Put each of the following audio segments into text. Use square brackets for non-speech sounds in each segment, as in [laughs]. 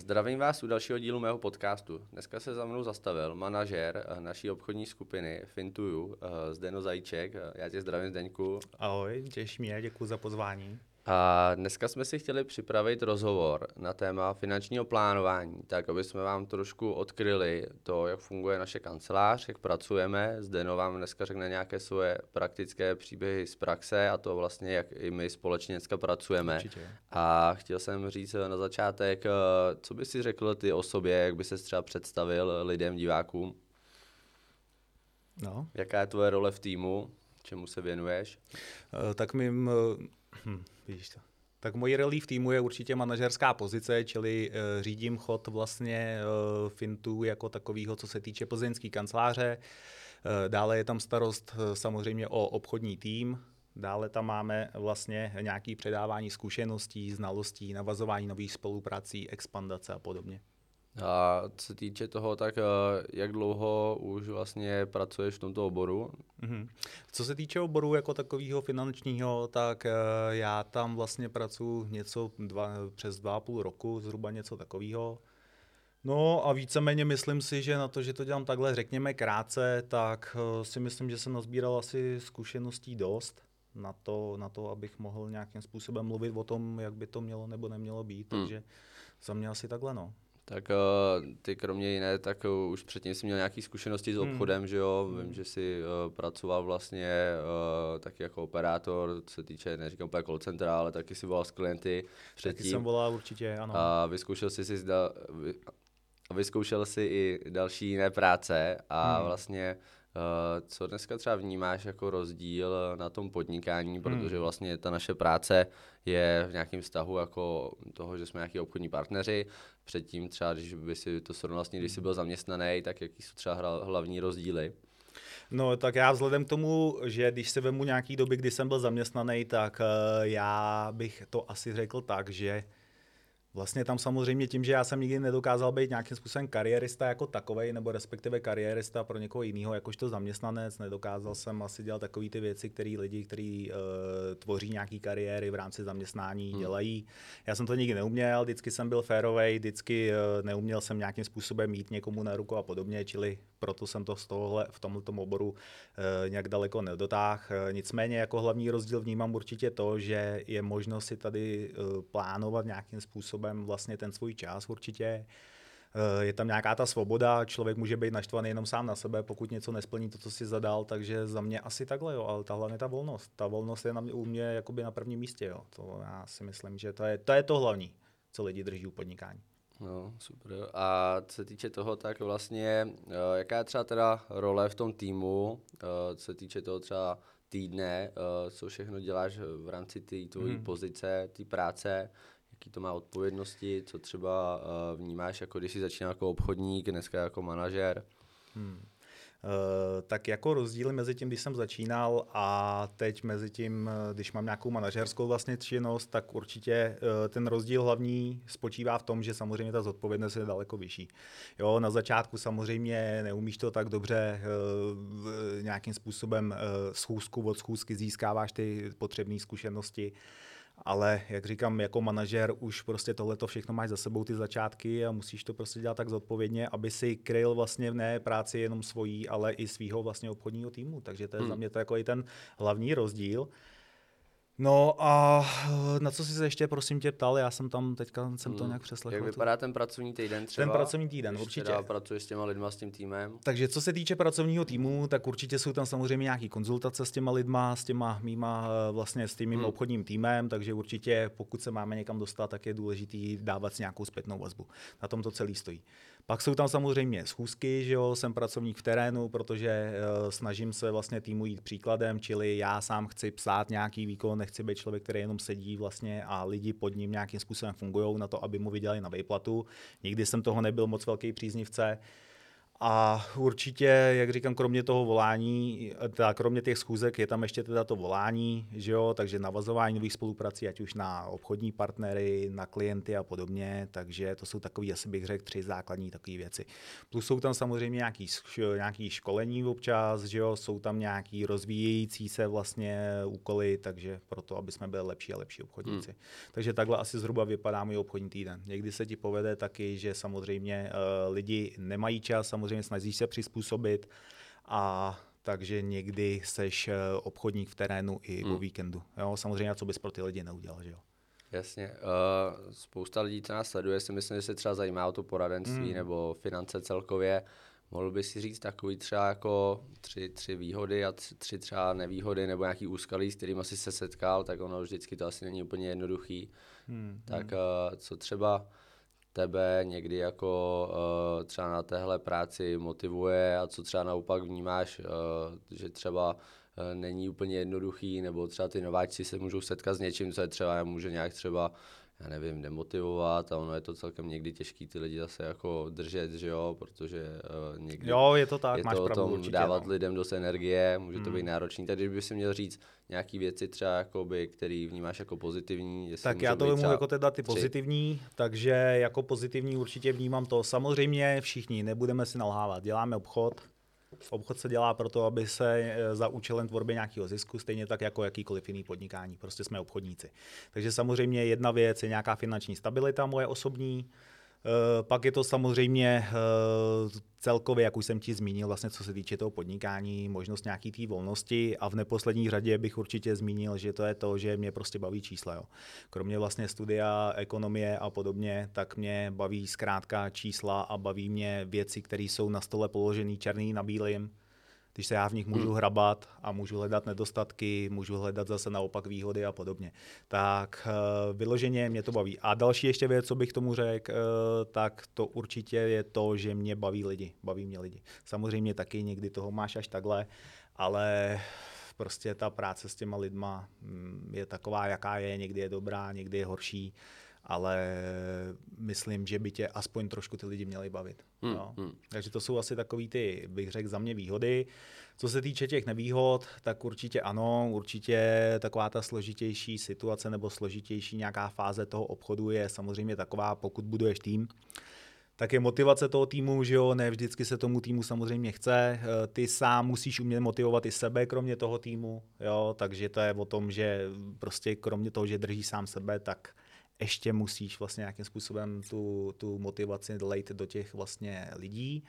Zdravím vás u dalšího dílu mého podcastu. Dneska se za mnou zastavil manažer eh, naší obchodní skupiny Fintuju, eh, Zdeno Zajíček. Já tě zdravím, Zdeňku. Ahoj, těší mě, děkuji za pozvání. A dneska jsme si chtěli připravit rozhovor na téma finančního plánování, tak aby jsme vám trošku odkryli to, jak funguje naše kancelář, jak pracujeme. Zdeno vám dneska řekne nějaké svoje praktické příběhy z praxe a to vlastně, jak i my společně dneska pracujeme. Určitě. A chtěl jsem říct na začátek, eh, co by si řekl ty o sobě, jak by se třeba představil lidem, divákům? No. Jaká je tvoje role v týmu? Čemu se věnuješ? Eh, tak mým, hm, vidíš to. Tak mojí v týmu je určitě manažerská pozice, čili uh, řídím chod vlastně uh, Fintu jako takového, co se týče plzeňské kanceláře. Uh, dále je tam starost uh, samozřejmě o obchodní tým, Dále tam máme vlastně nějaké předávání zkušeností, znalostí, navazování nových spoluprací, expandace a podobně. A co se týče toho, tak jak dlouho už vlastně pracuješ v tomto oboru? Mm-hmm. Co se týče oboru jako takového finančního, tak eh, já tam vlastně pracuji něco dva, přes dva a půl roku, zhruba něco takového. No a víceméně myslím si, že na to, že to dělám takhle, řekněme krátce, tak eh, si myslím, že jsem nazbíral asi zkušeností dost na to, na to, abych mohl nějakým způsobem mluvit o tom, jak by to mělo nebo nemělo být. Hmm. Takže za mě asi takhle, no. Tak uh, ty kromě jiné, tak uh, už předtím jsi měl nějaké zkušenosti s hmm. obchodem, hmm. že jo? Hmm. Vím, že jsi uh, pracoval vlastně uh, taky jako operátor, co se týče, neříkám úplně call centra, ale taky si volal s klienty předtím. Taky jsem volal určitě, ano. A vyzkoušel jsi si zda, vy, vyzkoušel si i další jiné práce a hmm. vlastně co dneska třeba vnímáš jako rozdíl na tom podnikání, hmm. protože vlastně ta naše práce je v nějakém vztahu jako toho, že jsme nějaký obchodní partneři. Předtím třeba, když by si to srovnal vlastně, když jsi byl zaměstnaný, tak jaký jsou třeba hlavní rozdíly? No tak já vzhledem k tomu, že když se vemu nějaký doby, kdy jsem byl zaměstnaný, tak uh, já bych to asi řekl tak, že Vlastně tam samozřejmě tím, že já jsem nikdy nedokázal být nějakým způsobem kariérista jako takový, nebo respektive kariérista pro někoho jiného, jakožto zaměstnanec, nedokázal jsem asi dělat takové ty věci, které lidi, kteří uh, tvoří nějaké kariéry v rámci zaměstnání, hmm. dělají. Já jsem to nikdy neuměl, vždycky jsem byl férovej, vždycky uh, neuměl jsem nějakým způsobem mít někomu na ruku a podobně, čili proto jsem to z tohohle, v tomto oboru e, nějak daleko nedotáh. E, nicméně jako hlavní rozdíl vnímám určitě to, že je možno si tady e, plánovat nějakým způsobem vlastně ten svůj čas určitě. Je tam nějaká ta svoboda, člověk může být naštvaný jenom sám na sebe, pokud něco nesplní to, co si zadal, takže za mě asi takhle, jo, ale ta hlavně ta volnost. Ta volnost je na mě, u mě jakoby na prvním místě, jo. To já si myslím, že to je to, je to hlavní, co lidi drží u podnikání. No, super. A co se týče toho, tak vlastně, eh, jaká je třeba teda role v tom týmu, eh, co se týče toho třeba týdne, eh, co všechno děláš v rámci té tvojí hmm. pozice, té práce, jaký to má odpovědnosti, co třeba vnímáš, jako když jsi začínal jako obchodník, dneska jako manažer. Hmm. Eh, tak jako rozdíly mezi tím, když jsem začínal a teď mezi tím, eh, když mám nějakou manažerskou vlastně činnost, tak určitě eh, ten rozdíl hlavní spočívá v tom, že samozřejmě ta zodpovědnost je daleko vyšší. Jo, na začátku samozřejmě neumíš to tak dobře nějakým způsobem schůzku od schůzky získáváš ty potřebné zkušenosti ale jak říkám, jako manažer už prostě tohle to všechno máš za sebou ty začátky a musíš to prostě dělat tak zodpovědně, aby si kryl vlastně ne práci jenom svojí, ale i svého vlastně obchodního týmu. Takže to je hmm. za mě to jako i ten hlavní rozdíl. No a eh, na co jsi se ještě prosím tě ptal, já jsem tam teďka jsem to hmm. nějak přeslechl. Jak vypadá ten pracovní týden třeba? Ten pracovní týden, určitě. Teda pracuješ s těma lidma, s tím týmem? Takže co se týče pracovního týmu, tak určitě jsou tam samozřejmě nějaké konzultace s těma lidma, s těma mýma eh, vlastně s tím hmm. obchodním týmem, takže určitě pokud se máme někam dostat, tak je důležité dávat si nějakou zpětnou vazbu. Na tom to celý stojí. Pak jsou tam samozřejmě schůzky, že jo, jsem pracovník v terénu, protože uh, snažím se vlastně týmu jít příkladem, čili já sám chci psát nějaký výkon, nechci být člověk, který jenom sedí vlastně a lidi pod ním nějakým způsobem fungují na to, aby mu vydělali na výplatu. Nikdy jsem toho nebyl moc velký příznivce. A určitě, jak říkám, kromě toho volání, teda kromě těch schůzek je tam ještě teda to volání, že jo, takže navazování nových spoluprací, ať už na obchodní partnery, na klienty a podobně, takže to jsou takové, asi bych řekl, tři základní takové věci. Plus jsou tam samozřejmě nějaký, nějaký školení občas, že jo, jsou tam nějaký rozvíjející se vlastně úkoly, takže proto, aby jsme byli lepší a lepší obchodníci. Hmm. Takže takhle asi zhruba vypadá můj obchodní týden. Někdy se ti povede taky, že samozřejmě uh, lidi nemají čas, samozřejmě samozřejmě snažíš se přizpůsobit a takže někdy seš eh, obchodník v terénu i hmm. po víkendu. Jo, samozřejmě, co bys pro ty lidi neudělal, že jo? Jasně. Uh, spousta lidí, co nás sleduje, si myslím, že se třeba zajímá o to poradenství hmm. nebo finance celkově. Mohl bys si říct takový třeba jako tři, tři výhody a tři, tři třeba nevýhody nebo nějaký úskalí, s kterým asi se setkal, tak ono vždycky to asi není úplně jednoduchý. Hmm. Tak uh, co třeba tebe někdy jako uh, třeba na téhle práci motivuje a co třeba naopak vnímáš, uh, že třeba uh, není úplně jednoduchý, nebo třeba ty nováčci se můžou setkat s něčím, co je třeba může nějak třeba já nevím, demotivovat a ono je to celkem někdy těžký ty lidi zase jako držet, že jo, protože uh, někdy jo, je to tak, je máš to pravdu, o tom určitě, dávat no. lidem dost energie, může hmm. to být náročný, takže když by si měl říct nějaký věci třeba, jakoby, který vnímáš jako pozitivní. Tak já to vemu jako teda ty tři. pozitivní, takže jako pozitivní určitě vnímám to. Samozřejmě všichni, nebudeme si nalhávat, děláme obchod, Obchod se dělá proto, aby se eh, za účelem tvorby nějakého zisku, stejně tak jako jakýkoliv jiný podnikání. Prostě jsme obchodníci. Takže samozřejmě jedna věc je nějaká finanční stabilita moje osobní, pak je to samozřejmě eh, celkově, jak už jsem ti zmínil, vlastně co se týče toho podnikání, možnost nějaký té volnosti a v neposlední řadě bych určitě zmínil, že to je to, že mě prostě baví čísla. Jo. Kromě vlastně studia, ekonomie a podobně, tak mě baví zkrátka čísla a baví mě věci, které jsou na stole položené černý na bílým když se já v nich můžu hmm. hrabat a můžu hledat nedostatky, můžu hledat zase naopak výhody a podobně. Tak uh, vyloženě mě to baví. A další ještě věc, co bych tomu řekl, uh, tak to určitě je to, že mě baví lidi. Baví mě lidi. Samozřejmě taky někdy toho máš až takhle, ale prostě ta práce s těma lidma mm, je taková, jaká je, někdy je dobrá, někdy je horší ale myslím, že by tě aspoň trošku ty lidi měli bavit. Hmm, no. hmm. Takže to jsou asi takový ty, bych řekl, za mě výhody. Co se týče těch nevýhod, tak určitě ano, určitě taková ta složitější situace nebo složitější nějaká fáze toho obchodu je samozřejmě taková, pokud buduješ tým, tak je motivace toho týmu, že jo, ne vždycky se tomu týmu samozřejmě chce. Eh, ty sám musíš umět motivovat i sebe, kromě toho týmu, jo, takže to je o tom, že prostě kromě toho, že drží sám sebe, tak ještě musíš vlastně nějakým způsobem tu, tu motivaci lejt do těch vlastně lidí.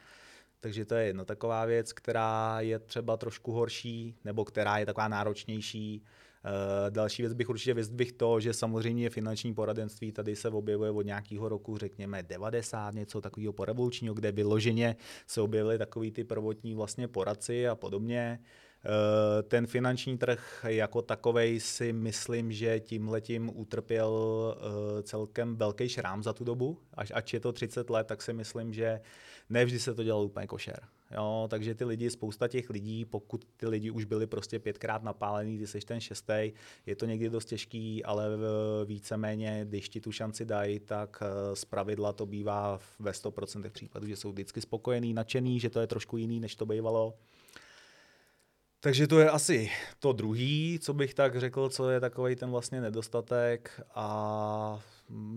Takže to je jedna taková věc, která je třeba trošku horší, nebo která je taková náročnější. Uh, další věc bych určitě vyzdvihl to, že samozřejmě finanční poradenství tady se objevuje od nějakého roku, řekněme 90, něco takového porevolučního, kde vyloženě se objevily takový ty prvotní vlastně poradci a podobně. Eh, ten finanční trh jako takový si myslím, že tím letím utrpěl eh, celkem velký šrám za tu dobu. Až, ač je to 30 let, tak si myslím, že nevždy se to dělalo úplně košer. Jo, takže ty lidi, spousta těch lidí, pokud ty lidi už byli prostě pětkrát napálený, ty jsi ten šestý, je to někdy dost těžký, ale víceméně, když ti tu šanci dají, tak eh, z pravidla to bývá ve 100% případů, že jsou vždycky spokojení, nadšený, že to je trošku jiný, než to bývalo. Takže to je asi to druhý, co bych tak řekl, co je takový ten vlastně nedostatek a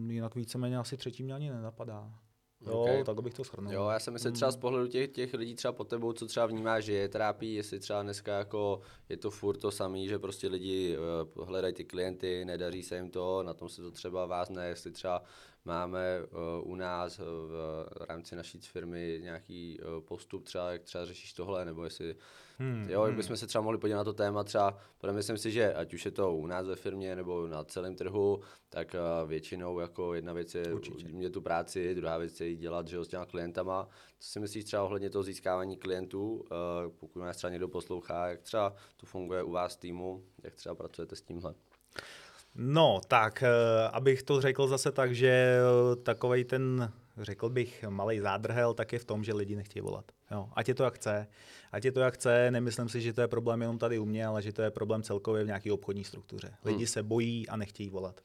jinak víceméně asi třetí mě ani nenapadá. Jo, okay. tak bych to shrnul. Jo, já jsem myslím třeba z pohledu těch, těch lidí třeba pod tebou, co třeba vnímá, že je trápí, jestli třeba dneska jako je to furt to samý, že prostě lidi uh, hledají ty klienty, nedaří se jim to, na tom se to třeba vázne, jestli třeba máme uh, u nás uh, v rámci naší firmy nějaký uh, postup třeba, jak třeba řešíš tohle, nebo jestli, hmm, jo, jak hmm. bychom se třeba mohli podívat na to téma třeba, protože myslím si, že ať už je to u nás ve firmě nebo na celém trhu, tak většinou jako jedna věc je mě tu práci, druhá věc je dělat že, s těma klientama. Co si myslíš třeba ohledně toho získávání klientů, pokud nás třeba někdo poslouchá, jak třeba to funguje u vás týmu, jak třeba pracujete s tímhle? No, tak eh, abych to řekl zase tak, že eh, takovej ten, řekl bych, malý zádrhel, tak je v tom, že lidi nechtějí volat. Jo, ať je to jak chce. Ať je to jak chce, nemyslím si, že to je problém jenom tady u mě, ale že to je problém celkově v nějaké obchodní struktuře. Lidi hmm. se bojí a nechtějí volat.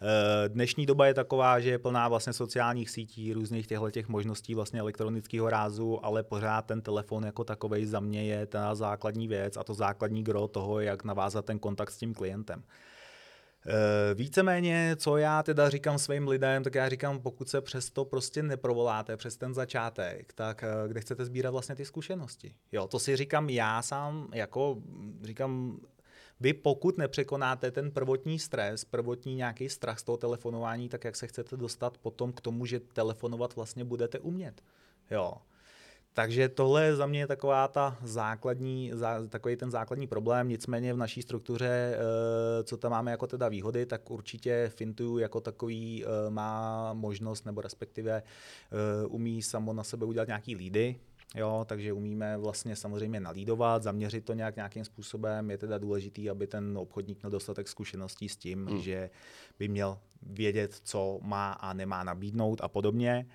Eh, dnešní doba je taková, že je plná vlastně sociálních sítí, různých těchto těch možností vlastně elektronického rázu, ale pořád ten telefon jako takový za mě je ta základní věc a to základní gro toho, jak navázat ten kontakt s tím klientem. Eh, víceméně, co já teda říkám svým lidem, tak já říkám, pokud se přesto prostě neprovoláte přes ten začátek, tak eh, kde chcete sbírat vlastně ty zkušenosti. Jo, to si říkám já sám, jako říkám, vy pokud nepřekonáte ten prvotní stres, prvotní nějaký strach z toho telefonování, tak jak se chcete dostat potom k tomu, že telefonovat vlastně budete umět. Jo. Takže tohle je za mě taková ta základní, takový ten základní problém. Nicméně v naší struktuře, eh, co tam máme jako teda výhody, tak určitě Fintu jako takový eh, má možnost, nebo respektive eh, umí samo na sebe udělat nějaký lídy, Jo, takže umíme vlastně samozřejmě nalídovat, zaměřit to nějak nějakým způsobem. Je teda důležitý, aby ten obchodník měl dostatek zkušeností s tím, hmm. že by měl vědět, co má a nemá nabídnout a podobně.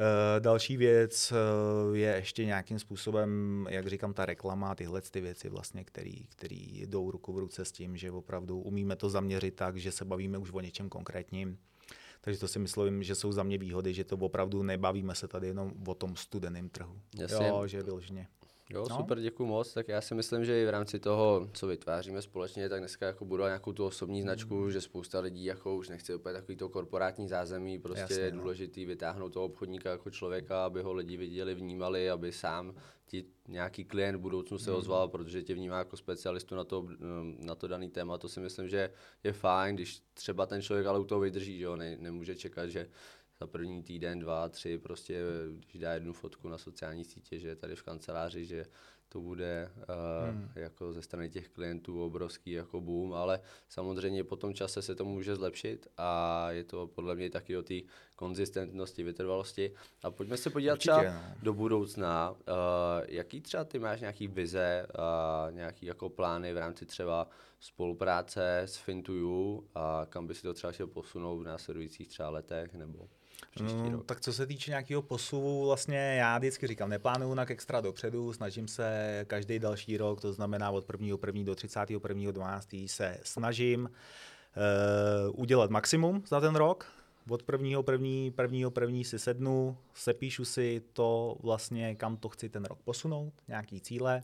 Uh, další věc uh, je ještě nějakým způsobem, jak říkám, ta reklama, tyhle ty věci vlastně, který, který jdou ruku v ruce s tím, že opravdu umíme to zaměřit tak, že se bavíme už o něčem konkrétním. Takže to si myslím, že jsou za mě výhody, že to opravdu nebavíme se tady jenom o tom studeném trhu. Jasně. Jo, že vyloženě. Jo, no. super, děkuji moc. Tak já si myslím, že i v rámci toho, co vytváříme společně, tak dneska jako budu nějakou tu osobní značku, mm. že spousta lidí jako už nechce úplně takový to korporátní zázemí, prostě Jasně, je no. důležitý vytáhnout toho obchodníka jako člověka, aby ho lidi viděli, vnímali, aby sám ti nějaký klient v budoucnu se mm. ozval, protože tě vnímá jako specialistu na to, na to daný téma. To si myslím, že je fajn, když třeba ten člověk ale u toho vydrží, že jo, ne, nemůže čekat, že za první týden, dva, tři, prostě když dá jednu fotku na sociální sítě, že je tady v kanceláři, že to bude uh, hmm. jako ze strany těch klientů obrovský jako boom, ale samozřejmě po tom čase se to může zlepšit a je to podle mě taky o té konzistentnosti, vytrvalosti. A pojďme se podívat Určitě, třeba no. do budoucna. Uh, jaký třeba ty máš nějaký vize, uh, nějaký jako plány v rámci třeba spolupráce s Fintuju a kam by si to třeba chtěl posunout v následujících třeba letech nebo No, tak co se týče nějakého posuvu, vlastně já vždycky říkám, neplánuju na extra dopředu, snažím se každý další rok, to znamená od 1. 1. do 31. 12. se snažím uh, udělat maximum za ten rok, od prvního první, prvního první si sednu, sepíšu si to vlastně, kam to chci ten rok posunout, nějaký cíle,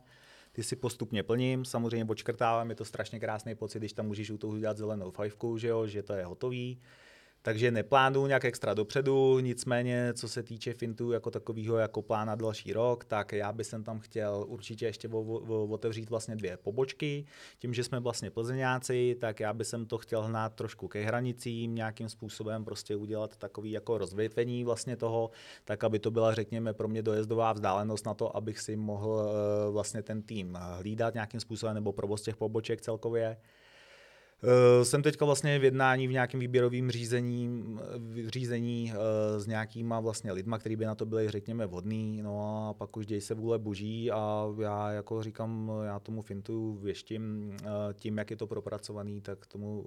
ty si postupně plním, samozřejmě odškrtávám, je to strašně krásný pocit, když tam můžeš u toho udělat zelenou fajfku, že, jo, že to je hotový takže neplánuju nějak extra dopředu, nicméně co se týče Fintu jako takového jako plána další rok, tak já bych tam chtěl určitě ještě otevřít vlastně dvě pobočky. Tím, že jsme vlastně plzeňáci, tak já bych to chtěl hnát trošku ke hranicím, nějakým způsobem prostě udělat takový jako rozvětvení vlastně toho, tak aby to byla řekněme pro mě dojezdová vzdálenost na to, abych si mohl eh, vlastně ten tým hlídat nějakým způsobem nebo provoz těch poboček celkově. Uh, jsem teďka vlastně v jednání v nějakém výběrovém řízení, řízení uh, s nějakýma vlastně lidma, kteří by na to byli, řekněme, vhodný, no a pak už děj se vůle boží a já jako říkám, já tomu fintu věštím uh, tím, jak je to propracovaný, tak tomu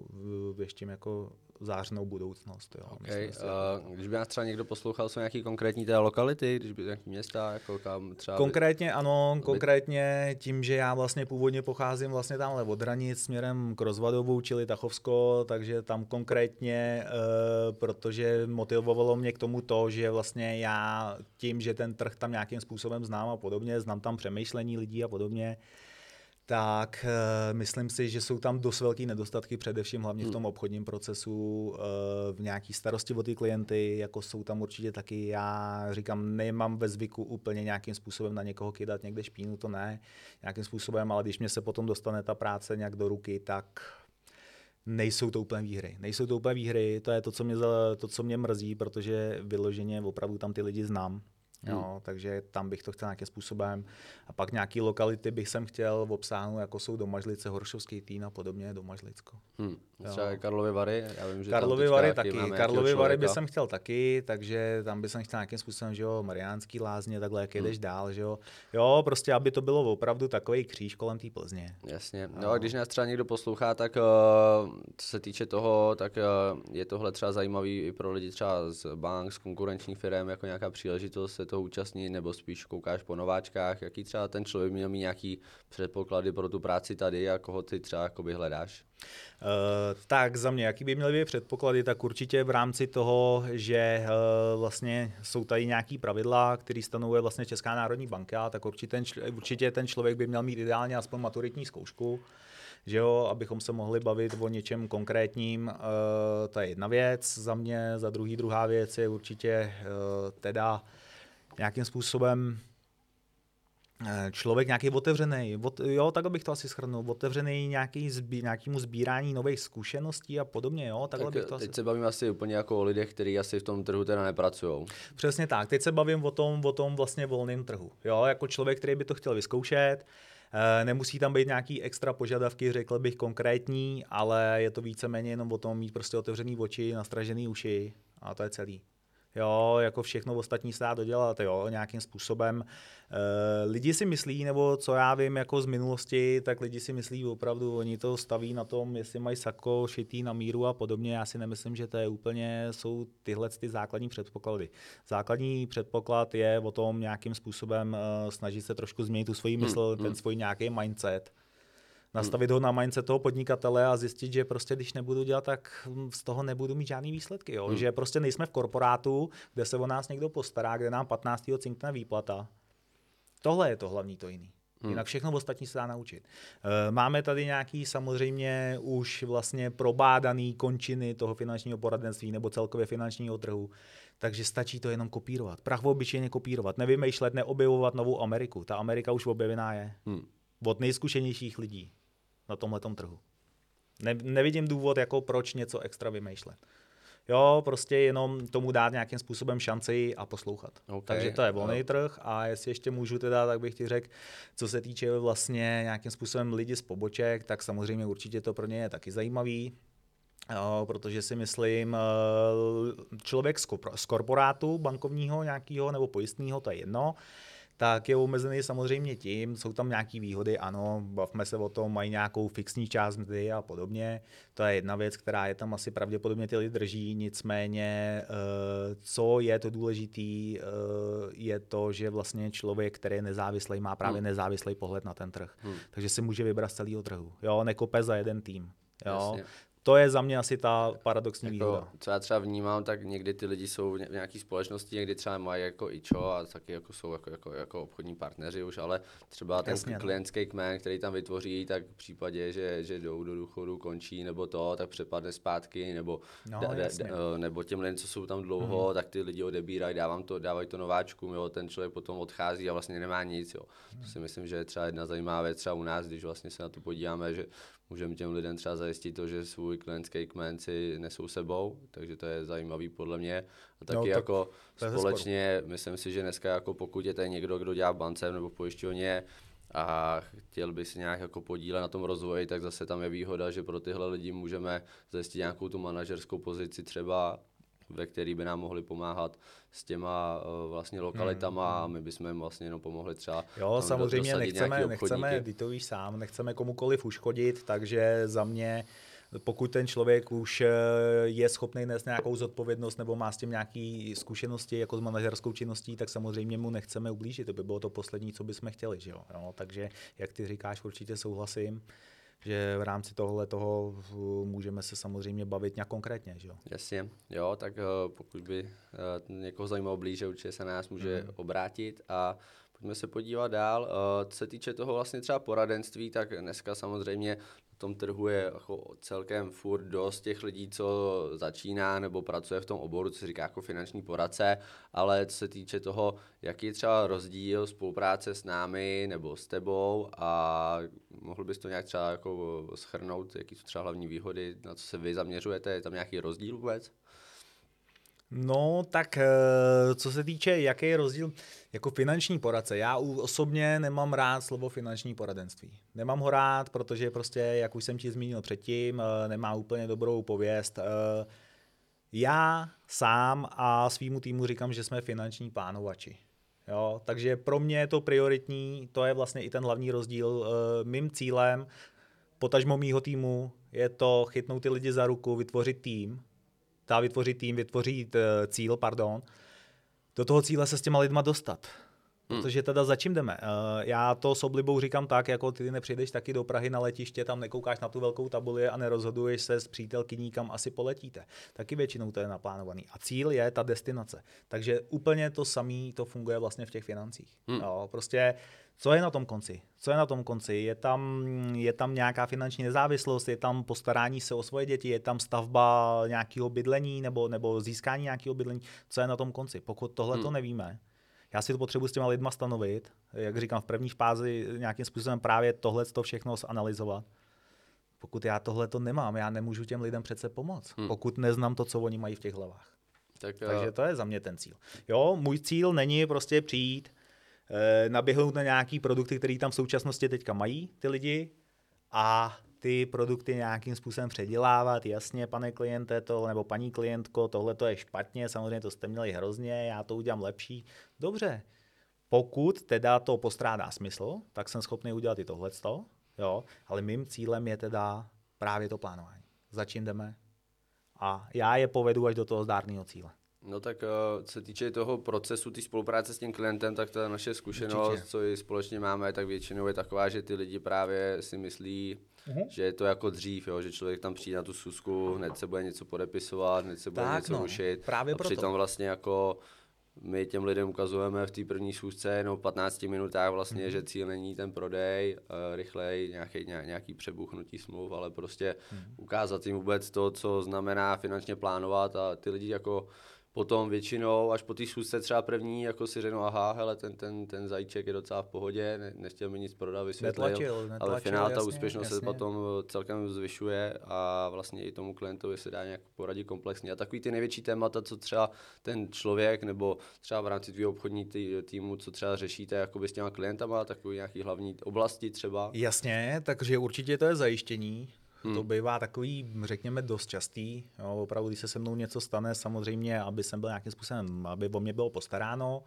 věštím jako zářnou budoucnost. Jo, okay. myslím uh, když by nás třeba někdo poslouchal, jsou nějaké konkrétní té lokality, když by nějaký města, jako kam třeba... Konkrétně by... ano, konkrétně tím, že já vlastně původně pocházím vlastně tamhle od hranic směrem k Rozvadovu, čili Tachovsko, takže tam konkrétně, uh, protože motivovalo mě k tomu to, že vlastně já tím, že ten trh tam nějakým způsobem znám a podobně, znám tam přemýšlení lidí a podobně, tak uh, myslím si, že jsou tam dost velké nedostatky, především hlavně v hmm. tom obchodním procesu, uh, v nějaký starosti o ty klienty, jako jsou tam určitě taky, já říkám, nemám ve zvyku úplně nějakým způsobem na někoho kydat někde špínu, to ne, nějakým způsobem, ale když mě se potom dostane ta práce nějak do ruky, tak nejsou to úplně výhry. Nejsou to úplně výhry, to je to, co mě, to, co mě mrzí, protože vyloženě opravdu tam ty lidi znám. Hmm. Jo, takže tam bych to chtěl nějakým způsobem. A pak nějaký lokality bych sem chtěl obsáhnout, jako jsou Domažlice, Horšovský Týn a podobně, Domažlicko. Hmm. Třeba Karlovy Vary, já vím, že Karlovy Vary taky, Karlovy Vary bych jsem chtěl taky, takže tam bych chtěl nějakým způsobem, že jo, Mariánský lázně, takhle, jak jdeš hmm. dál, že jo. Jo, prostě, aby to bylo opravdu takový kříž kolem té Plzně. Jasně. No a když nás třeba někdo poslouchá, tak uh, co se týče toho, tak uh, je tohle třeba zajímavý i pro lidi třeba z bank, z konkurenčních firm, jako nějaká příležitost se toho účastnit, nebo spíš koukáš po nováčkách, jaký třeba ten člověk měl mít nějaký předpoklady pro tu práci tady a koho ty třeba jakoby hledáš? Uh, tak za mě, jaký by měly být předpoklady, tak určitě v rámci toho, že uh, vlastně jsou tady nějaký pravidla, které stanovuje vlastně Česká národní banka, tak určitě ten, určitě ten člověk by měl mít ideálně aspoň maturitní zkoušku, že jo, abychom se mohli bavit o něčem konkrétním. Uh, to je jedna věc za mě, za druhý druhá věc je určitě uh, teda nějakým způsobem Eh, člověk nějaký otevřený, ot, jo, tak bych to asi schrnul, otevřený nějaký zbí, nějakému sbírání nových zkušeností a podobně, jo, takhle tak bych to teď asi... se bavím asi úplně jako o lidech, kteří asi v tom trhu teda nepracují. Přesně tak, teď se bavím o tom, o tom vlastně volném trhu, jo, jako člověk, který by to chtěl vyzkoušet, eh, Nemusí tam být nějaký extra požadavky, řekl bych konkrétní, ale je to víceméně jenom o tom mít prostě otevřený oči, nastražený uši a to je celý. Jo, jako všechno ostatní se dá dodělat, jo, nějakým způsobem. E, lidi si myslí, nebo co já vím jako z minulosti, tak lidi si myslí opravdu, oni to staví na tom, jestli mají sako šitý na míru a podobně. Já si nemyslím, že to je úplně, jsou tyhle ty základní předpoklady. Základní předpoklad je o tom nějakým způsobem uh, snažit se trošku změnit tu svoji mysl, hmm, ten hmm. svůj nějaký mindset nastavit ho na mindset toho podnikatele a zjistit, že prostě když nebudu dělat, tak z toho nebudu mít žádný výsledky. Jo? Hmm. Že prostě nejsme v korporátu, kde se o nás někdo postará, kde nám 15. cinkne výplata. Tohle je to hlavní, to jiný. Hmm. Jinak všechno ostatní se dá naučit. Eh, máme tady nějaký samozřejmě už vlastně probádaný končiny toho finančního poradenství nebo celkově finančního trhu, takže stačí to jenom kopírovat. Prach obyčejně kopírovat, nevymýšlet, neobjevovat novou Ameriku. Ta Amerika už objevená je. Hmm. Od nejzkušenějších lidí na tomhle trhu. Ne, nevidím důvod, jako proč něco extra vymýšlet. Jo, prostě jenom tomu dát nějakým způsobem šanci a poslouchat. Okay. Takže to je volný no. trh a jestli ještě můžu teda, tak bych ti řekl, co se týče vlastně nějakým způsobem lidi z poboček, tak samozřejmě určitě to pro ně je taky zajímavý. Jo, protože si myslím, eh, člověk z korporátu bankovního nějakého nebo pojistného, to je jedno, tak je omezený samozřejmě tím, jsou tam nějaké výhody, ano, bavme se o tom, mají nějakou fixní část mzdy a podobně. To je jedna věc, která je tam asi pravděpodobně ty lidi drží, nicméně eh, co je to důležitý, eh, je to, že vlastně člověk, který je nezávislý, má právě hmm. nezávislý pohled na ten trh. Hmm. Takže si může vybrat z celého trhu. Jo, nekope za jeden tým. Jo? Jasně to je za mě asi ta paradoxní jako, výhoda. Co já třeba vnímám, tak někdy ty lidi jsou v nějaké společnosti, někdy třeba mají jako ičo a taky jako jsou jako, jako, jako obchodní partneři už, ale třeba ten Jasně, no. klientský kmen, který tam vytvoří, tak v případě, že, že jdou do důchodu, končí nebo to, tak přepadne zpátky, nebo, no, da, da, da, nebo těm lidem, co jsou tam dlouho, hmm. tak ty lidi odebírají, dávám to, dávají to nováčkům, jo, ten člověk potom odchází a vlastně nemá nic. Jo. To si myslím, že je třeba jedna zajímavá věc třeba u nás, když vlastně se na to podíváme, že můžeme těm lidem třeba zajistit to, že svůj klientský kmen si nesou sebou, takže to je zajímavý podle mě. A taky no, tak jako společně, myslím si, že dneska jako pokud je tady někdo, kdo dělá v bance nebo pojišťovně a chtěl by si nějak jako podílet na tom rozvoji, tak zase tam je výhoda, že pro tyhle lidi můžeme zajistit nějakou tu manažerskou pozici třeba ve který by nám mohli pomáhat s těma uh, vlastně lokalitama hmm, a my bychom jim vlastně jenom pomohli třeba. Jo, samozřejmě nechceme, nechceme, ty to víš sám, nechceme komukoliv uškodit, takže za mě pokud ten člověk už eh, je schopný nést nějakou zodpovědnost nebo má s tím nějaké zkušenosti jako s manažerskou činností, tak samozřejmě mu nechceme ublížit. To by bylo to poslední, co bychom chtěli. Že jo? No, takže, jak ty říkáš, určitě souhlasím že v rámci tohle toho můžeme se samozřejmě bavit nějak konkrétně. Že jo? Jasně, jo, tak eh, pokud by eh, někoho zajímalo blíže, určitě se na nás může mm. obrátit a pojďme se podívat dál. Eh, co se týče toho vlastně třeba poradenství, tak dneska samozřejmě tom trhu je jako celkem furt dost těch lidí, co začíná nebo pracuje v tom oboru, co se říká jako finanční poradce, ale co se týče toho, jaký je třeba rozdíl spolupráce s námi nebo s tebou a mohl bys to nějak třeba jako schrnout, jaký jsou třeba hlavní výhody, na co se vy zaměřujete, je tam nějaký rozdíl vůbec? No, tak eh, co se týče, jaký je rozdíl jako finanční poradce. Já osobně nemám rád slovo finanční poradenství. Nemám ho rád, protože prostě, jak už jsem ti zmínil předtím, eh, nemá úplně dobrou pověst. Eh, já sám a svýmu týmu říkám, že jsme finanční plánovači. Jo, takže pro mě je to prioritní, to je vlastně i ten hlavní rozdíl. Mým cílem, potažmo mýho týmu, je to chytnout ty lidi za ruku, vytvořit tým, ta vytvořit tým, vytvořit uh, cíl, pardon. do toho cíle se s těma lidma dostat. Hmm. Protože teda za čím jdeme? Uh, já to s oblibou říkám tak, jako ty nepřijdeš taky do Prahy na letiště, tam nekoukáš na tu velkou tabuli a nerozhoduješ se s přítelkyní, kam asi poletíte. Taky většinou to je naplánovaný. A cíl je ta destinace. Takže úplně to samé to funguje vlastně v těch financích. Hmm. Jo, prostě co je na tom konci? Co je na tom konci? Je tam, je tam nějaká finanční nezávislost, je tam postarání se o svoje děti, je tam stavba nějakého bydlení nebo, nebo získání nějakého bydlení. Co je na tom konci? Pokud tohle to hmm. nevíme, já si to potřebuji s těma lidma stanovit, jak říkám, v první fázi nějakým způsobem právě tohle to všechno zanalizovat. Pokud já tohle to nemám, já nemůžu těm lidem přece pomoct, hmm. pokud neznám to, co oni mají v těch hlavách. Tak, Takže to je za mě ten cíl. Jo, můj cíl není prostě přijít, eh, naběhnout na nějaký produkty, které tam v současnosti teďka mají ty lidi a ty produkty nějakým způsobem předělávat. Jasně, pane kliente, to, nebo paní klientko, tohle to je špatně, samozřejmě to jste měli hrozně, já to udělám lepší. Dobře, pokud teda to postrádá smysl, tak jsem schopný udělat i tohleto, jo, ale mým cílem je teda právě to plánování. Za čím jdeme? A já je povedu až do toho zdárného cíle. No tak uh, co se týče toho procesu, té spolupráce s tím klientem, tak ta naše zkušenost, Určitě. co i společně máme, tak většinou je taková, že ty lidi právě si myslí, uh-huh. že je to jako dřív, jo, že člověk tam přijde na tu susku, hned se bude něco podepisovat, hned se bude tak, něco no, rušit. Právě a proto. přitom vlastně jako my těm lidem ukazujeme v té první schůzce jenom 15 minutách vlastně, mm-hmm. že cíl není ten prodej, uh, rychlej, nějaký, nějaký přebuchnutí smluv, ale prostě mm-hmm. ukázat jim vůbec to, co znamená finančně plánovat a ty lidi jako potom většinou až po té schůzce třeba první, jako si řeknu, aha, hele, ten, ten, ten zajíček je docela v pohodě, ne, nechtěl mi nic prodat, vysvětlil, netlačil, netlačil, ale finál ta úspěšnost jasně. se potom celkem zvyšuje a vlastně i tomu klientovi se dá nějak poradit komplexně. A takový ty největší témata, co třeba ten člověk nebo třeba v rámci tvého obchodní tý, týmu, co třeba řešíte jakoby s těma klientama, takový nějaký hlavní oblasti třeba. Jasně, takže určitě to je zajištění, Hmm. To bývá takový, řekněme, dost častý. Jo, opravdu, když se se mnou něco stane, samozřejmě, aby jsem byl nějakým způsobem, aby o mě bylo postaráno.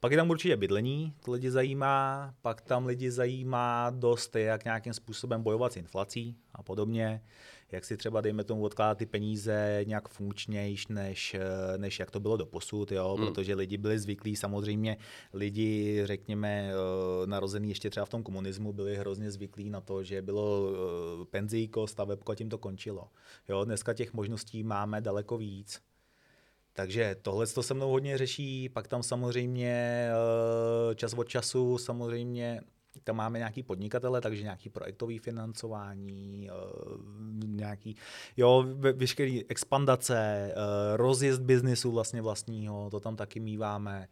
Pak je tam určitě bydlení, to lidi zajímá, pak tam lidi zajímá dost, jak nějakým způsobem bojovat s inflací a podobně jak si třeba, dejme tomu, odkládat ty peníze nějak funkčnější, než, eh, než jak to bylo do posud, jo? Hmm. protože lidi byli zvyklí, samozřejmě lidi, řekněme, eh, narozený ještě třeba v tom komunismu, byli hrozně zvyklí na to, že bylo eh, penzíko, stavebko a tím to končilo. Jo? Dneska těch možností máme daleko víc. Takže tohle to se mnou hodně řeší, pak tam samozřejmě čas od času samozřejmě tam máme nějaký podnikatele, takže nějaký projektový financování, eh, nějaký, jo, veškerý expandace, eh, rozjezd biznisu vlastně vlastního, to tam taky míváme.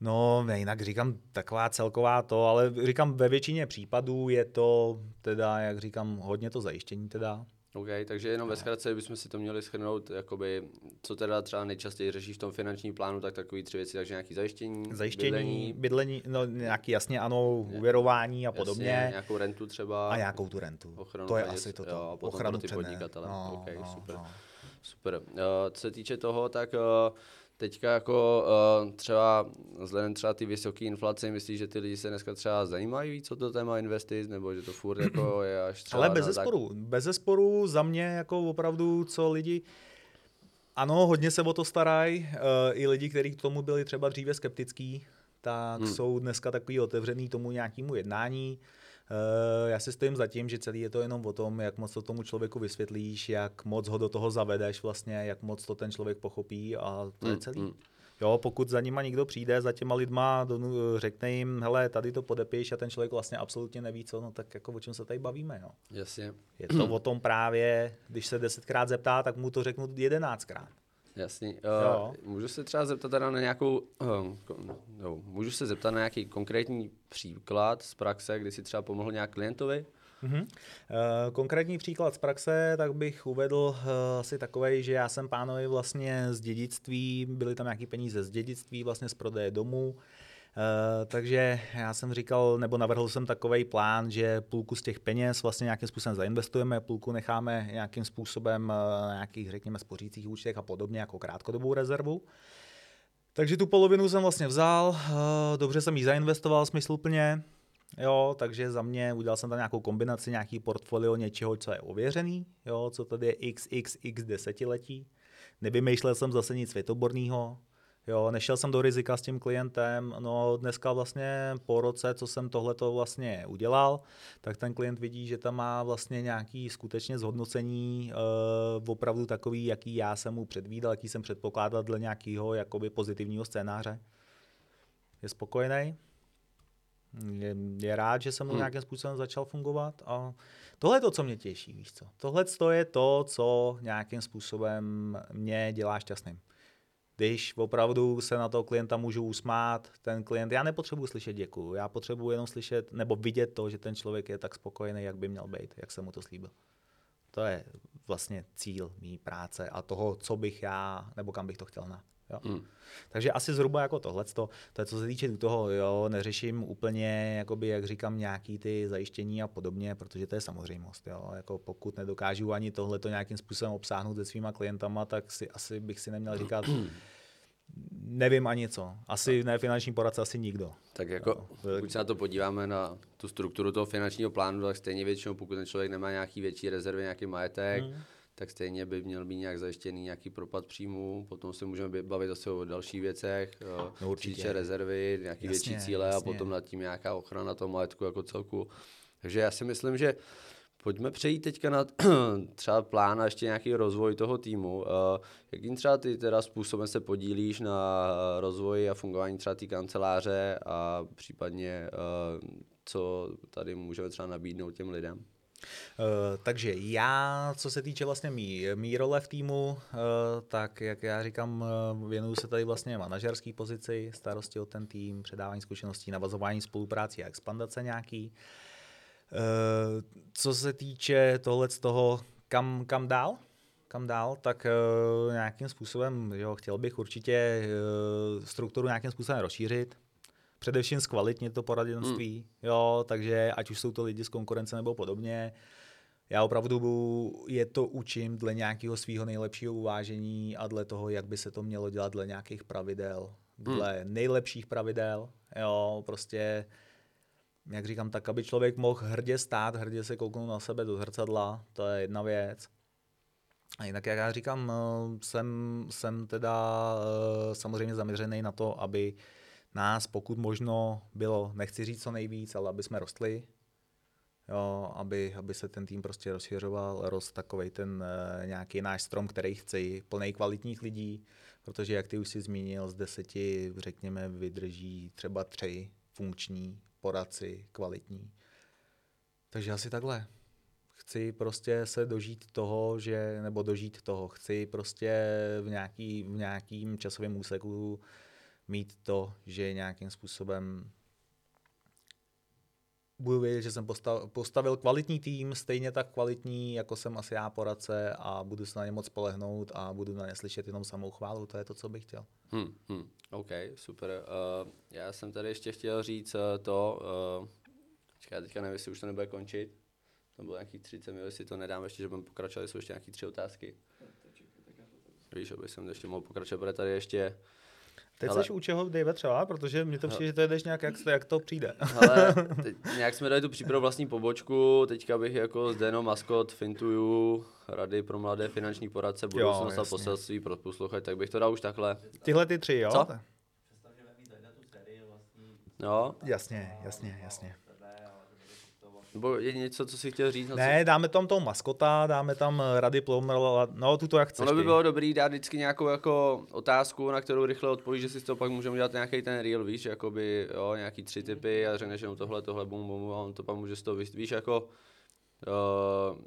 No, jinak říkám taková celková to, ale říkám ve většině případů je to teda, jak říkám, hodně to zajištění teda. OK, takže jenom ve zkratce bychom si to měli schrnout, jakoby, co teda třeba nejčastěji řešíš v tom finančním plánu, tak takový tři věci, takže nějaký zajištění, zajištění bydlení, bydlení no nějaký jasně ano, uvěrování a podobně. Jasně, nějakou rentu třeba. A nějakou tu rentu. Ochranu to je peněz, asi toto. Jo, a potom Ochranu pro ty podnikatele. No, OK, no, super. No. Super. Uh, co se týče toho, tak uh, teďka jako uh, třeba vzhledem třeba ty vysoké inflace, myslíš, že ty lidi se dneska třeba zajímají víc o to téma investic, nebo že to furt jako [clears throat] je až třeba... Ale bez zesporu, tak... bez zesporu za mě jako opravdu, co lidi... Ano, hodně se o to starají, uh, i lidi, kteří k tomu byli třeba dříve skeptický, tak hmm. jsou dneska takový otevřený tomu nějakému jednání. Eh, já si stojím za tím, že celý je to jenom o tom, jak moc to tomu člověku vysvětlíš, jak moc ho do toho zavedeš vlastně, jak moc to ten člověk pochopí a to je mm, celý. Mm. Jo, pokud za nima někdo přijde, za těma lidma, řekne jim, hele, tady to podepiš a ten člověk vlastně absolutně neví co, no tak jako o čem se tady bavíme, no. Jasně. Je to o tom právě, když se desetkrát zeptá, tak mu to řeknu jedenáctkrát. Jasný. Uh, můžu se třeba zeptat teda na nějakou, uh, no, můžu se zeptat na nějaký konkrétní příklad z praxe, kdy si třeba pomohl nějak klientovi? Uh-huh. Uh, konkrétní příklad z praxe, tak bych uvedl uh, asi takový, že já jsem pánovi vlastně z dědictví, byly tam nějaké peníze z dědictví, vlastně z prodeje domů, Uh, takže já jsem říkal, nebo navrhl jsem takový plán, že půlku z těch peněz vlastně nějakým způsobem zainvestujeme, půlku necháme nějakým způsobem uh, na nějakých, řekněme, spořících účtech a podobně jako krátkodobou rezervu. Takže tu polovinu jsem vlastně vzal, uh, dobře jsem ji zainvestoval smysluplně, jo, takže za mě udělal jsem tam nějakou kombinaci, nějaký portfolio něčeho, co je ověřený, jo, co tady je XXX desetiletí. Nevymýšlel jsem zase nic světoborného, Jo, nešel jsem do rizika s tím klientem, no dneska vlastně po roce, co jsem tohleto vlastně udělal, tak ten klient vidí, že tam má vlastně nějaký skutečně zhodnocení uh, opravdu takový, jaký já jsem mu předvídal, jaký jsem předpokládal dle nějakého jakoby pozitivního scénáře. Je spokojený, je, je rád, že jsem mu hmm. nějakým způsobem začal fungovat a tohle je to, co mě těší, víš co. Tohle je to, co nějakým způsobem mě dělá šťastným když opravdu se na toho klienta můžu usmát, ten klient, já nepotřebuji slyšet děkuju, já potřebuji jenom slyšet nebo vidět to, že ten člověk je tak spokojený, jak by měl být, jak jsem mu to slíbil. To je vlastně cíl mý práce a toho, co bych já, nebo kam bych to chtěl na. Jo. Mm. Takže asi zhruba jako tohle, to je co se týče toho, jo, neřeším úplně, jakoby, jak říkám, nějaký ty zajištění a podobně, protože to je samozřejmost. Jo. Jako pokud nedokážu ani tohle to nějakým způsobem obsáhnout se svýma klientama, tak si asi bych si neměl říkat, [clears throat] nevím ani co. Asi ne finanční poradce, asi nikdo. Tak jako, pokud se na to podíváme na tu strukturu toho finančního plánu, tak stejně většinou, pokud ten člověk nemá nějaký větší rezervy, nějaký majetek, hmm tak stejně by měl být nějak zajištěný nějaký propad příjmů, potom se můžeme bavit zase o dalších věcech, no, určitě rezervy, nějaký jasně, větší cíle jasně. a potom nad tím nějaká ochrana toho majetku jako celku. Takže já si myslím, že Pojďme přejít teďka na [clears throat] třeba plán a ještě nějaký rozvoj toho týmu. Jakým třeba ty teda způsobem se podílíš na rozvoji a fungování třeba té kanceláře a případně co tady můžeme třeba nabídnout těm lidem? Uh, takže já, co se týče vlastně mý, mý role v týmu, uh, tak jak já říkám, uh, věnuju se tady vlastně manažerské pozici, starosti o ten tým, předávání zkušeností, navazování spolupráci a expandace nějaký. Co se týče tohle z toho, kam, kam dál, kam dál, tak nějakým způsobem, jo, chtěl bych určitě strukturu nějakým způsobem rozšířit, především zkvalitnit to poradenství, hmm. jo, takže ať už jsou to lidi z konkurence nebo podobně, já opravdu je to učím dle nějakého svého nejlepšího uvážení a dle toho, jak by se to mělo dělat dle nějakých pravidel, hmm. dle hmm. nejlepších pravidel, jo, prostě jak říkám, tak aby člověk mohl hrdě stát, hrdě se kouknout na sebe do zrcadla, to je jedna věc. A jinak, jak já říkám, eh, jsem, jsem teda eh, samozřejmě zaměřený na to, aby nás pokud možno bylo, nechci říct co nejvíc, ale aby jsme rostli, jo, aby, aby se ten tým prostě rozšiřoval, rost takovej ten uh, nějaký náš strom, který chci, plný kvalitních lidí, protože jak ty už si zmínil, z deseti, řekněme, vydrží třeba tři funkční poradci, kvalitní. Takže asi takhle. Chci prostě se dožít toho, že, nebo dožít toho, chci prostě v, nějaký, v nějakým časovém úseku mít to, že nějakým způsobem budu vědět, že jsem postavil kvalitní tým, stejně tak kvalitní, jako jsem asi já poradce a budu se na ně moc polehnout a budu na ně slyšet jenom samou chválu, to je to, co bych chtěl. Hmm, hmm, OK, super. Uh, já jsem tady ještě chtěl říct uh, to, uh, čeká, teďka nevím, jestli už to nebude končit, to bylo nějakých 30 minut, jestli to nedám ještě, že budeme pokračovat, jsou ještě nějaké tři otázky. Víš, aby jsem ještě mohl pokračovat, protože tady ještě Teď ale... jsi u čeho, Dave, třeba, protože mi to přijde, že to jdeš nějak, jak, jak to přijde. Ale [laughs] teď, nějak jsme dali tu přípravu vlastní pobočku, teďka bych jako Zdeno Maskot, Fintuju, Rady pro mladé finanční poradce, budoucnost a poselství pro posluchač, tak bych to dal už takhle. Tyhle ty tři, jo? Co? No. Jasně, jasně, jasně. Nebo je něco, co si chtěl říct? Ne, co... dáme tam toho maskota, dáme tam Rady Plomer, no tuto jak chceš. Ono by bylo dobrý dát vždycky nějakou jako otázku, na kterou rychle odpovíš, že si to pak můžeme dělat nějaký ten real, víš, jakoby, jo, nějaký tři typy a řekneš jenom tohle, tohle, bum, bum, a on to pak může z toho víš, víš, jako Uh,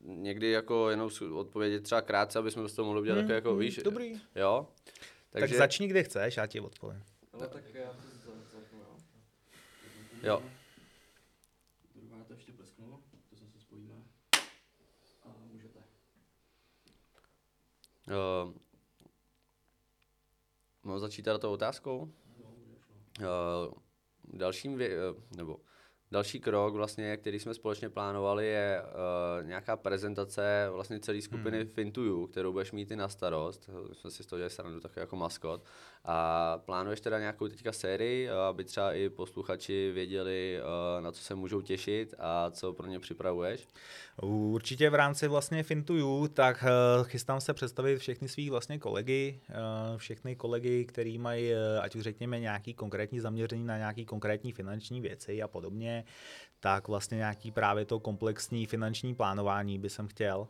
někdy jako jenom odpovědět třeba krátce, aby jsme z toho mohli udělat hmm, jako, hmm, víš. Dobrý. Jo. Takže... Tak začni, kde chceš, já ti odpovím. No, tak já to začnu, jo. Jo. Uh, mám začít teda tou otázkou? Uh, dalším, vě- nebo další krok, vlastně, který jsme společně plánovali, je uh, nějaká prezentace vlastně celé skupiny hmm. Fintuju, kterou budeš mít i na starost. Jsme si z toho dělali srandu tak jako maskot. A plánuješ teda nějakou teďka sérii, aby třeba i posluchači věděli, uh, na co se můžou těšit a co pro ně připravuješ? Určitě v rámci vlastně Fintuju, tak uh, chystám se představit všechny svých vlastně kolegy, uh, všechny kolegy, který mají, uh, ať už řekněme, nějaký konkrétní zaměření na nějaký konkrétní finanční věci a podobně, tak vlastně nějaký právě to komplexní finanční plánování by jsem chtěl.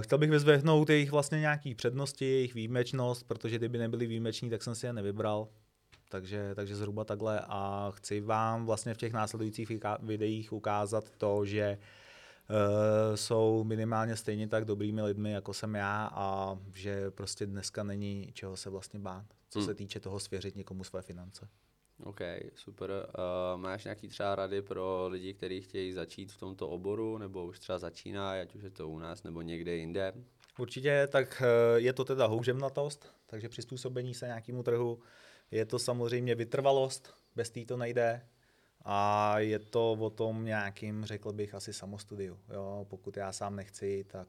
Chtěl bych vyzvihnout jejich vlastně nějaký přednosti, jejich výjimečnost, protože kdyby nebyly výjimeční, tak jsem si je nevybral. Takže, takže zhruba takhle a chci vám vlastně v těch následujících videích ukázat to, že uh, jsou minimálně stejně tak dobrými lidmi, jako jsem já a že prostě dneska není čeho se vlastně bát, co hmm. se týče toho svěřit někomu své finance. OK, super. Uh, máš nějaký třeba rady pro lidi, kteří chtějí začít v tomto oboru, nebo už třeba začíná, ať už je to u nás, nebo někde jinde? Určitě, tak je to teda houževnatost, takže přizpůsobení se nějakému trhu. Je to samozřejmě vytrvalost, bez té to nejde. A je to o tom nějakým, řekl bych, asi samostudiu. Jo? Pokud já sám nechci, tak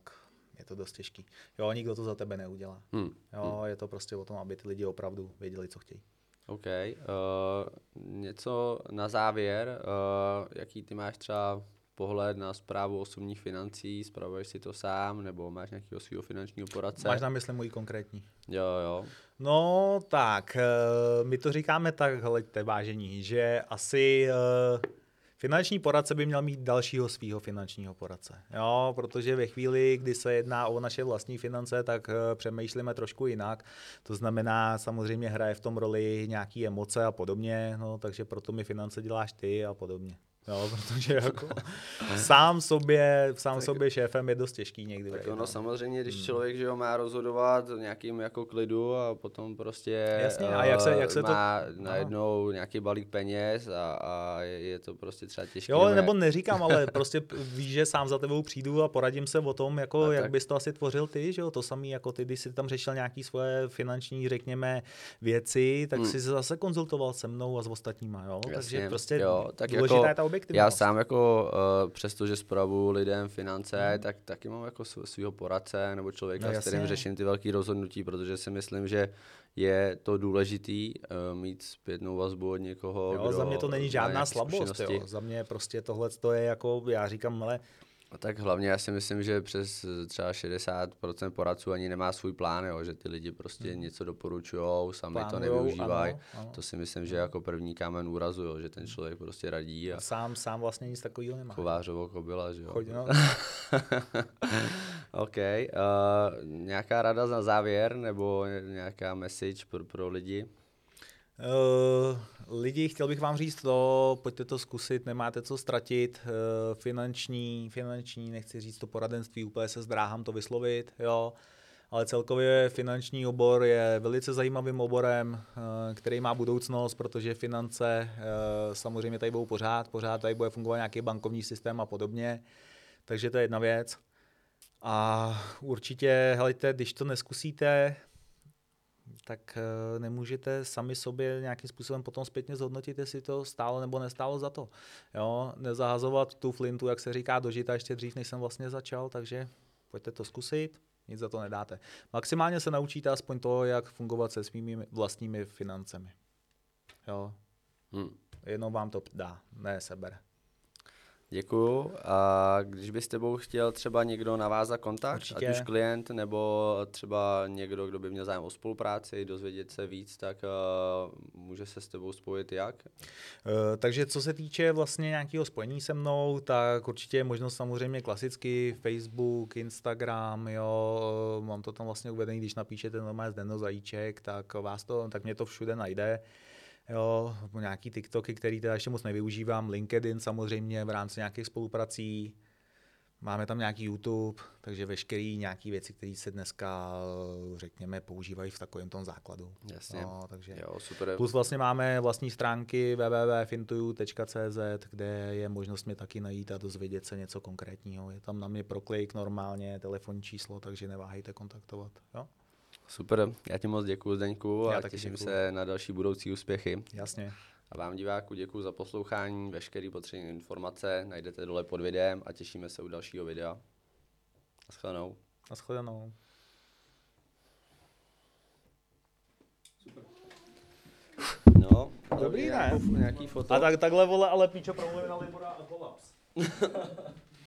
je to dost těžký. Jo, nikdo to za tebe neudělá. Hmm. Jo, hmm. je to prostě o tom, aby ty lidi opravdu věděli, co chtějí. OK. Uh, něco na závěr, uh, jaký ty máš třeba pohled na zprávu osobních financí, zpravuješ si to sám, nebo máš nějakého svého finančního poradce? Máš na mysli můj konkrétní? Jo, jo. No tak, eh, my to říkáme tak, hleďte vážení, že asi eh, finanční poradce by měl mít dalšího svého finančního poradce. Jo, protože ve chvíli, kdy se jedná o naše vlastní finance, tak eh, přemýšlíme trošku jinak. To znamená, samozřejmě hraje v tom roli nějaké emoce a podobně, no, takže proto mi finance děláš ty a podobně. Jo, protože [laughs] jako sám sobě, sám tak, sobě šéfem je dost těžký někdy. Tak ono no. samozřejmě, když hmm. člověk že jo, má rozhodovat nějakým jako klidu a potom prostě Jasně, a jak se, jak se má to... najednou no. nějaký balík peněz a, a je to prostě třeba těžké. Jo, nebo neříkám, ale prostě víš, že sám za tebou přijdu a poradím se o tom, jako a jak tak... bys to asi tvořil ty, že jo, to samý, jako ty, když jsi tam řešil nějaký svoje finanční, řekněme, věci, tak hmm. jsi zase konzultoval se mnou a s ostatníma, jo, Jasně, takže prostě jo, tak důležitá jako... je ta objektivnost. Já sám jako, uh, přesto, že spravu lidem finance, hmm. tak taky mám jako svého poradce nebo člověka, no, s kterým řeším ty velké rozhodnutí, protože si myslím, že je to důležitý uh, mít zpětnou vazbu od někoho, jo, kdo za mě to není žádná slabost, jo. za mě prostě tohle to je jako, já říkám, ale tak hlavně já si myslím, že přes třeba 60% poradců ani nemá svůj plán, jo, že ty lidi prostě hmm. něco doporučují, sami Plánujou, to nevyužívají. To si myslím, že jako první kámen úrazu, jo, že ten člověk prostě radí. A sám, sám vlastně nic takového nemá. Kovářovo kobila, že jo. Choď, no. [laughs] OK. Uh, nějaká rada na závěr nebo nějaká message pro, pro lidi? Uh, lidi, chtěl bych vám říct to, pojďte to zkusit, nemáte co ztratit. Uh, finanční, finanční, nechci říct to poradenství, úplně se zdráhám to vyslovit, jo. Ale celkově finanční obor je velice zajímavým oborem, uh, který má budoucnost, protože finance samozřejmě tady budou pořád, pořád tady bude fungovat nějaký bankovní systém a podobně. Takže to je jedna věc. A určitě, helejte, když to neskusíte, tak eh, nemůžete sami sobě nějakým způsobem potom zpětně zhodnotit, jestli to stálo nebo nestálo za to. Jo, nezahazovat tu flintu, jak se říká, dožita ještě dřív, než jsem vlastně začal, takže pojďte to zkusit, nic za to nedáte. Maximálně se naučíte aspoň to, jak fungovat se svými vlastními financemi. Jo. Hmm. Jenom vám to dá, ne sebere. Děkuju. A když by s tebou chtěl třeba někdo navázat kontakt, Určitě. ať už klient nebo třeba někdo, kdo by měl zájem o spolupráci, dozvědět se víc, tak uh, může se s tebou spojit jak? Uh, takže co se týče vlastně nějakého spojení se mnou, tak určitě je možnost samozřejmě klasicky Facebook, Instagram, jo, mám to tam vlastně uvedený, když napíšete normálně Zdeno Zajíček, tak vás to, tak mě to všude najde jo, nějaký TikToky, který teda ještě moc nevyužívám, LinkedIn samozřejmě v rámci nějakých spoluprací, máme tam nějaký YouTube, takže veškeré nějaké věci, které se dneska, řekněme, používají v takovém tom základu. Jasně, no, takže jo, super. Plus vlastně máme vlastní stránky www.fintuju.cz, kde je možnost mě taky najít a dozvědět se něco konkrétního. Je tam na mě proklik normálně, telefonní číslo, takže neváhejte kontaktovat. Jo? Super, já ti moc děkuji Zdeňku a těším děkuju. se na další budoucí úspěchy. Jasně. A vám diváku děkuji za poslouchání, veškeré potřebné informace najdete dole pod videem a těšíme se u dalšího videa. Naschledanou. Naschledanou. No, Dobrý, ne? nějakou- Nějaký foto. A tak, takhle vole, ale píčo promluvím na Libora a kolaps. [laughs]